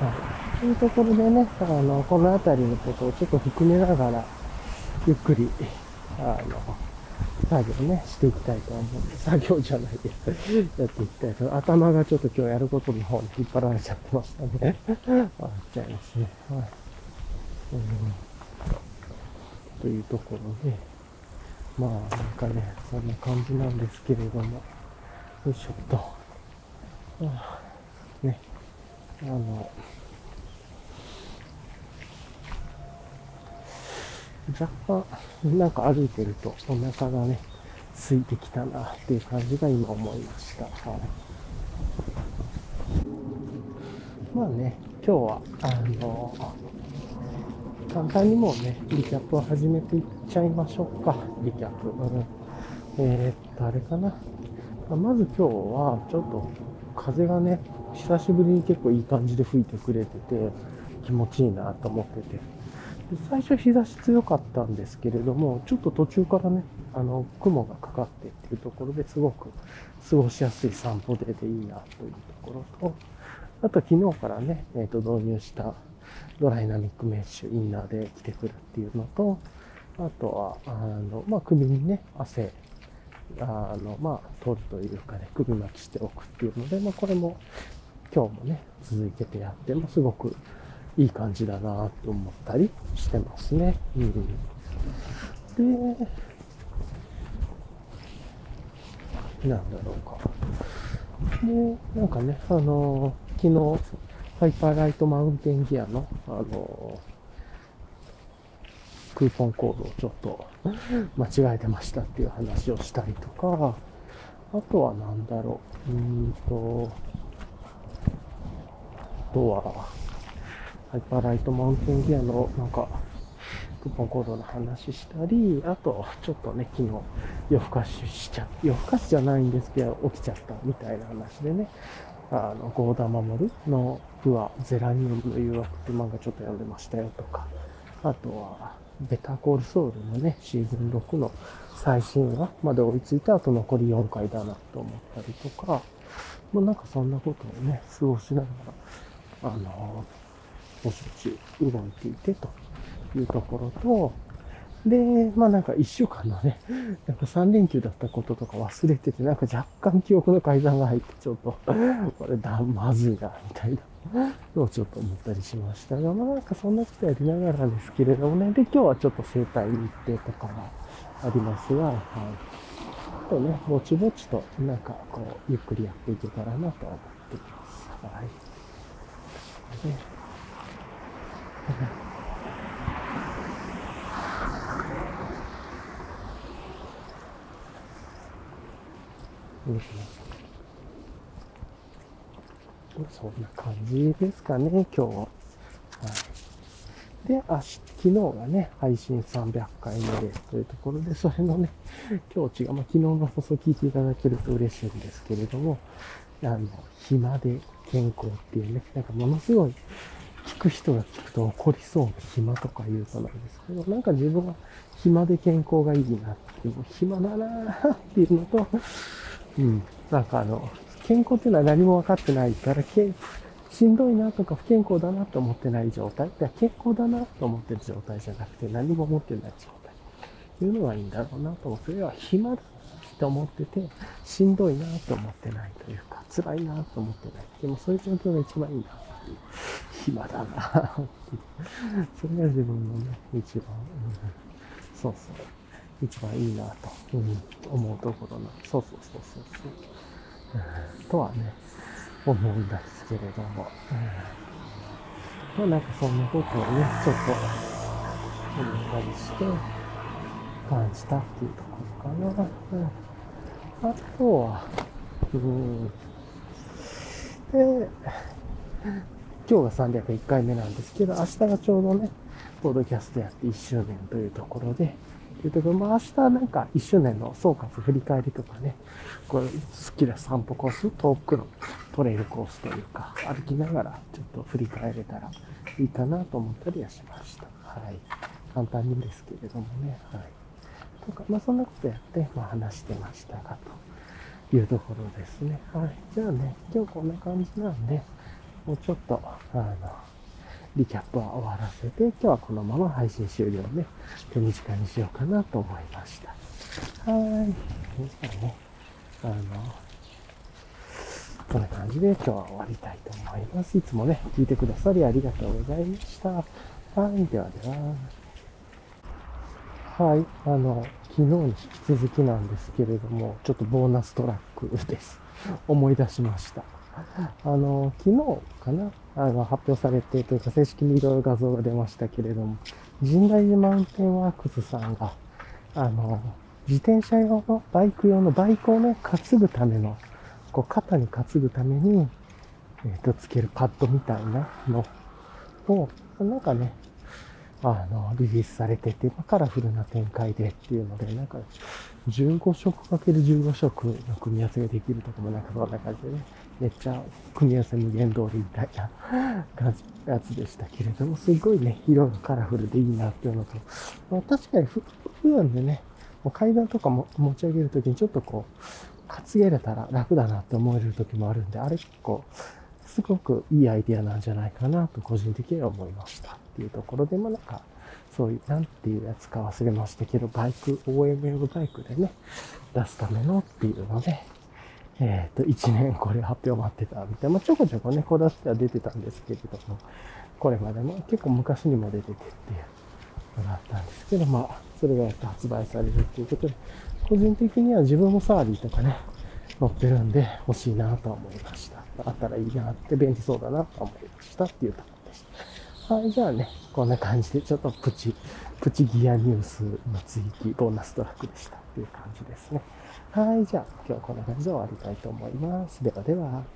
はい。というところでね、あの、この辺りのことをちょっと含めながら、ゆっくり、あの、作業ね、していきたいと思うんで、作業じゃないで。やっていきたいと。頭がちょっと今日やることの方に引っ張られちゃってましたね。あっちゃいますね。はい。うんというところで、まあなんかね、そんな感じなんですけれども、よいしょっと、あね、あの、若干、なんか歩いてるとお腹がね、空いてきたなっていう感じが今思いました。はい。まあね、今日は、あの、簡単にもうね、リキャップを始めていっちゃいましょうか。リキャップ。うん、えー、っと、あれかな。まず今日は、ちょっと風がね、久しぶりに結構いい感じで吹いてくれてて、気持ちいいなと思ってて。最初日差し強かったんですけれども、ちょっと途中からね、あの、雲がかかってっていうところですごく過ごしやすい散歩デーでいいなというところと、あと昨日からね、えっ、ー、と導入したドライナミックメッシュインナーで着てくるっていうのと、あとは、あの、まあ、首にね、汗、あの、まあ、取るというかね、首巻きしておくっていうので、まあ、これも今日もね、続けてやってもすごくいい感じだなと思ったりしてますね。うん。で、なんだろうか。で、なんかね、あの昨日、ハイパーライトマウンテンギアの、あのクーポンコードをちょっと間違えてましたっていう話をしたりとか、あとは何だろう、うーんと、あとは、ハイパーライトマウンテンギアのなんか、クーポンコードの話したり、あと、ちょっとね、昨日夜更かししちゃ、夜更かしじゃないんですけど、起きちゃったみたいな話でね、あの、ゴーダ守のプア、ゼラニウムの誘惑って漫画ちょっと読んでましたよとか、あとは、ベタコールソウルのね、シーズン6の最新話。まで追いついた後残り4回だなと思ったりとか、もうなんかそんなことをね、過ごしながら、あの、ちぼち動いていてというところと、で、まあなんか一週間のね、なんか3連休だったこととか忘れてて、なんか若干記憶の改ざんが入って、ちょっと、これだ、まずいな、みたいなの をちょっと思ったりしましたが、まあなんかそんなことやりながらですけれどもね、で、今日はちょっと生体日程とかがありますが、はい。あとね、ぼちぼちと、なんかこう、ゆっくりやっていけたらなと思っています。はい。ね。そんな感じですかね、今日は。はい。で、明日、昨日がね、配信300回目ですというところで、それのね、今日違う、まあ、昨日の放送聞いていただけると嬉しいんですけれども、あの、暇で健康っていうね、なんかものすごい、聞く人が聞くと怒りそうな暇とか言うとなんですけど、なんか自分は暇で健康がいいなっていう、暇だなーっていうのと、うん。なんかあの、健康っていうのは何も分かってないから、しんどいなとか不健康だなと思ってない状態、健康だなと思ってる状態じゃなくて何も持ってない状態というのがいいんだろうなと思って、それは暇だと思ってて、しんどいなと思ってないというか、辛いなと思ってない。でもそういう状況が一番いいな。暇だな。それが自分のね、一番、うん、そうそう。一番いいなと、うん、思うところの。そうそうそうそうそう、うん。とはね、思うんですけれども。うん、まあなんかそんなことをね、ちょっと思ったりして、感じたっていうところかな。うんあとは、うん。で、今日が301回目なんですけど、明日がちょうどね、ポードキャストやって1周年というところで、というところ、まあ明日なんか1周年の総括振り返りとかね、これ好きな散歩コース、遠くのトレイルコースというか、歩きながらちょっと振り返れたらいいかなと思ったりはしました。はい。簡単にですけれどもね、はい。とか、まあそんなことやって、まあ話してましたが、というところですね。はい。じゃあね、今日こんな感じなんで、もうちょっと、あの、リキャップは終わらせて、今日はこのまま配信終了ね、手短にしようかなと思いました。はい。じゃあね、あの、こんな感じで今日は終わりたいと思います。いつもね、聞いてくださりありがとうございました。はい。ではでは。はい。あの、昨日に引き続きなんですけれども、ちょっとボーナストラックです。思い出しました。あの、昨日かな？あの、発表されて、というか正式にいろいろ画像が出ましたけれども、神代寺マウンテンワークスさんが、あの、自転車用のバイク用のバイクをね、担ぐための、こう、肩に担ぐために、えっ、ー、と、つけるパッドみたいなのを、なんかね、あの、リリースされてて、カラフルな展開でっていうので、なんか、15色かける15色の組み合わせができるとかもなんかそんな感じでね、めっちゃ組み合わせ無限通りみたいな 感じのやつでしたけれども、すごいね、色がカラフルでいいなっていうのと、まあ、確かに普段でね、もう階段とかも持ち上げるときにちょっとこう、担げれたら楽だなって思える時もあるんで、あれ結構、すごくいいアイディアなんじゃないかなと個人的には思いました。っていうところでもなんか、そういう、なんていうやつか忘れましたけど、バイク、OMM バイクでね、出すためのっていうので、えっ、ー、と、1年これ発表待ってたみたいな、まあ、ちょこちょこね、小出しては出てたんですけれども、これまでも結構昔にも出ててっていうのがあったんですけど、まあ、それがやっと発売されるっていうことで、個人的には自分もサーリーとかね、乗ってるんで欲しいなと思いました。あったらいいなって便利そうだなと思いましたっていうところでした。はい、じゃあね、こんな感じで、ちょっとプチ、プチギアニュースの追記、ボーナストラックでしたっていう感じですね。はい、じゃあ今日はこんな感じで終わりたいと思います。ではでは。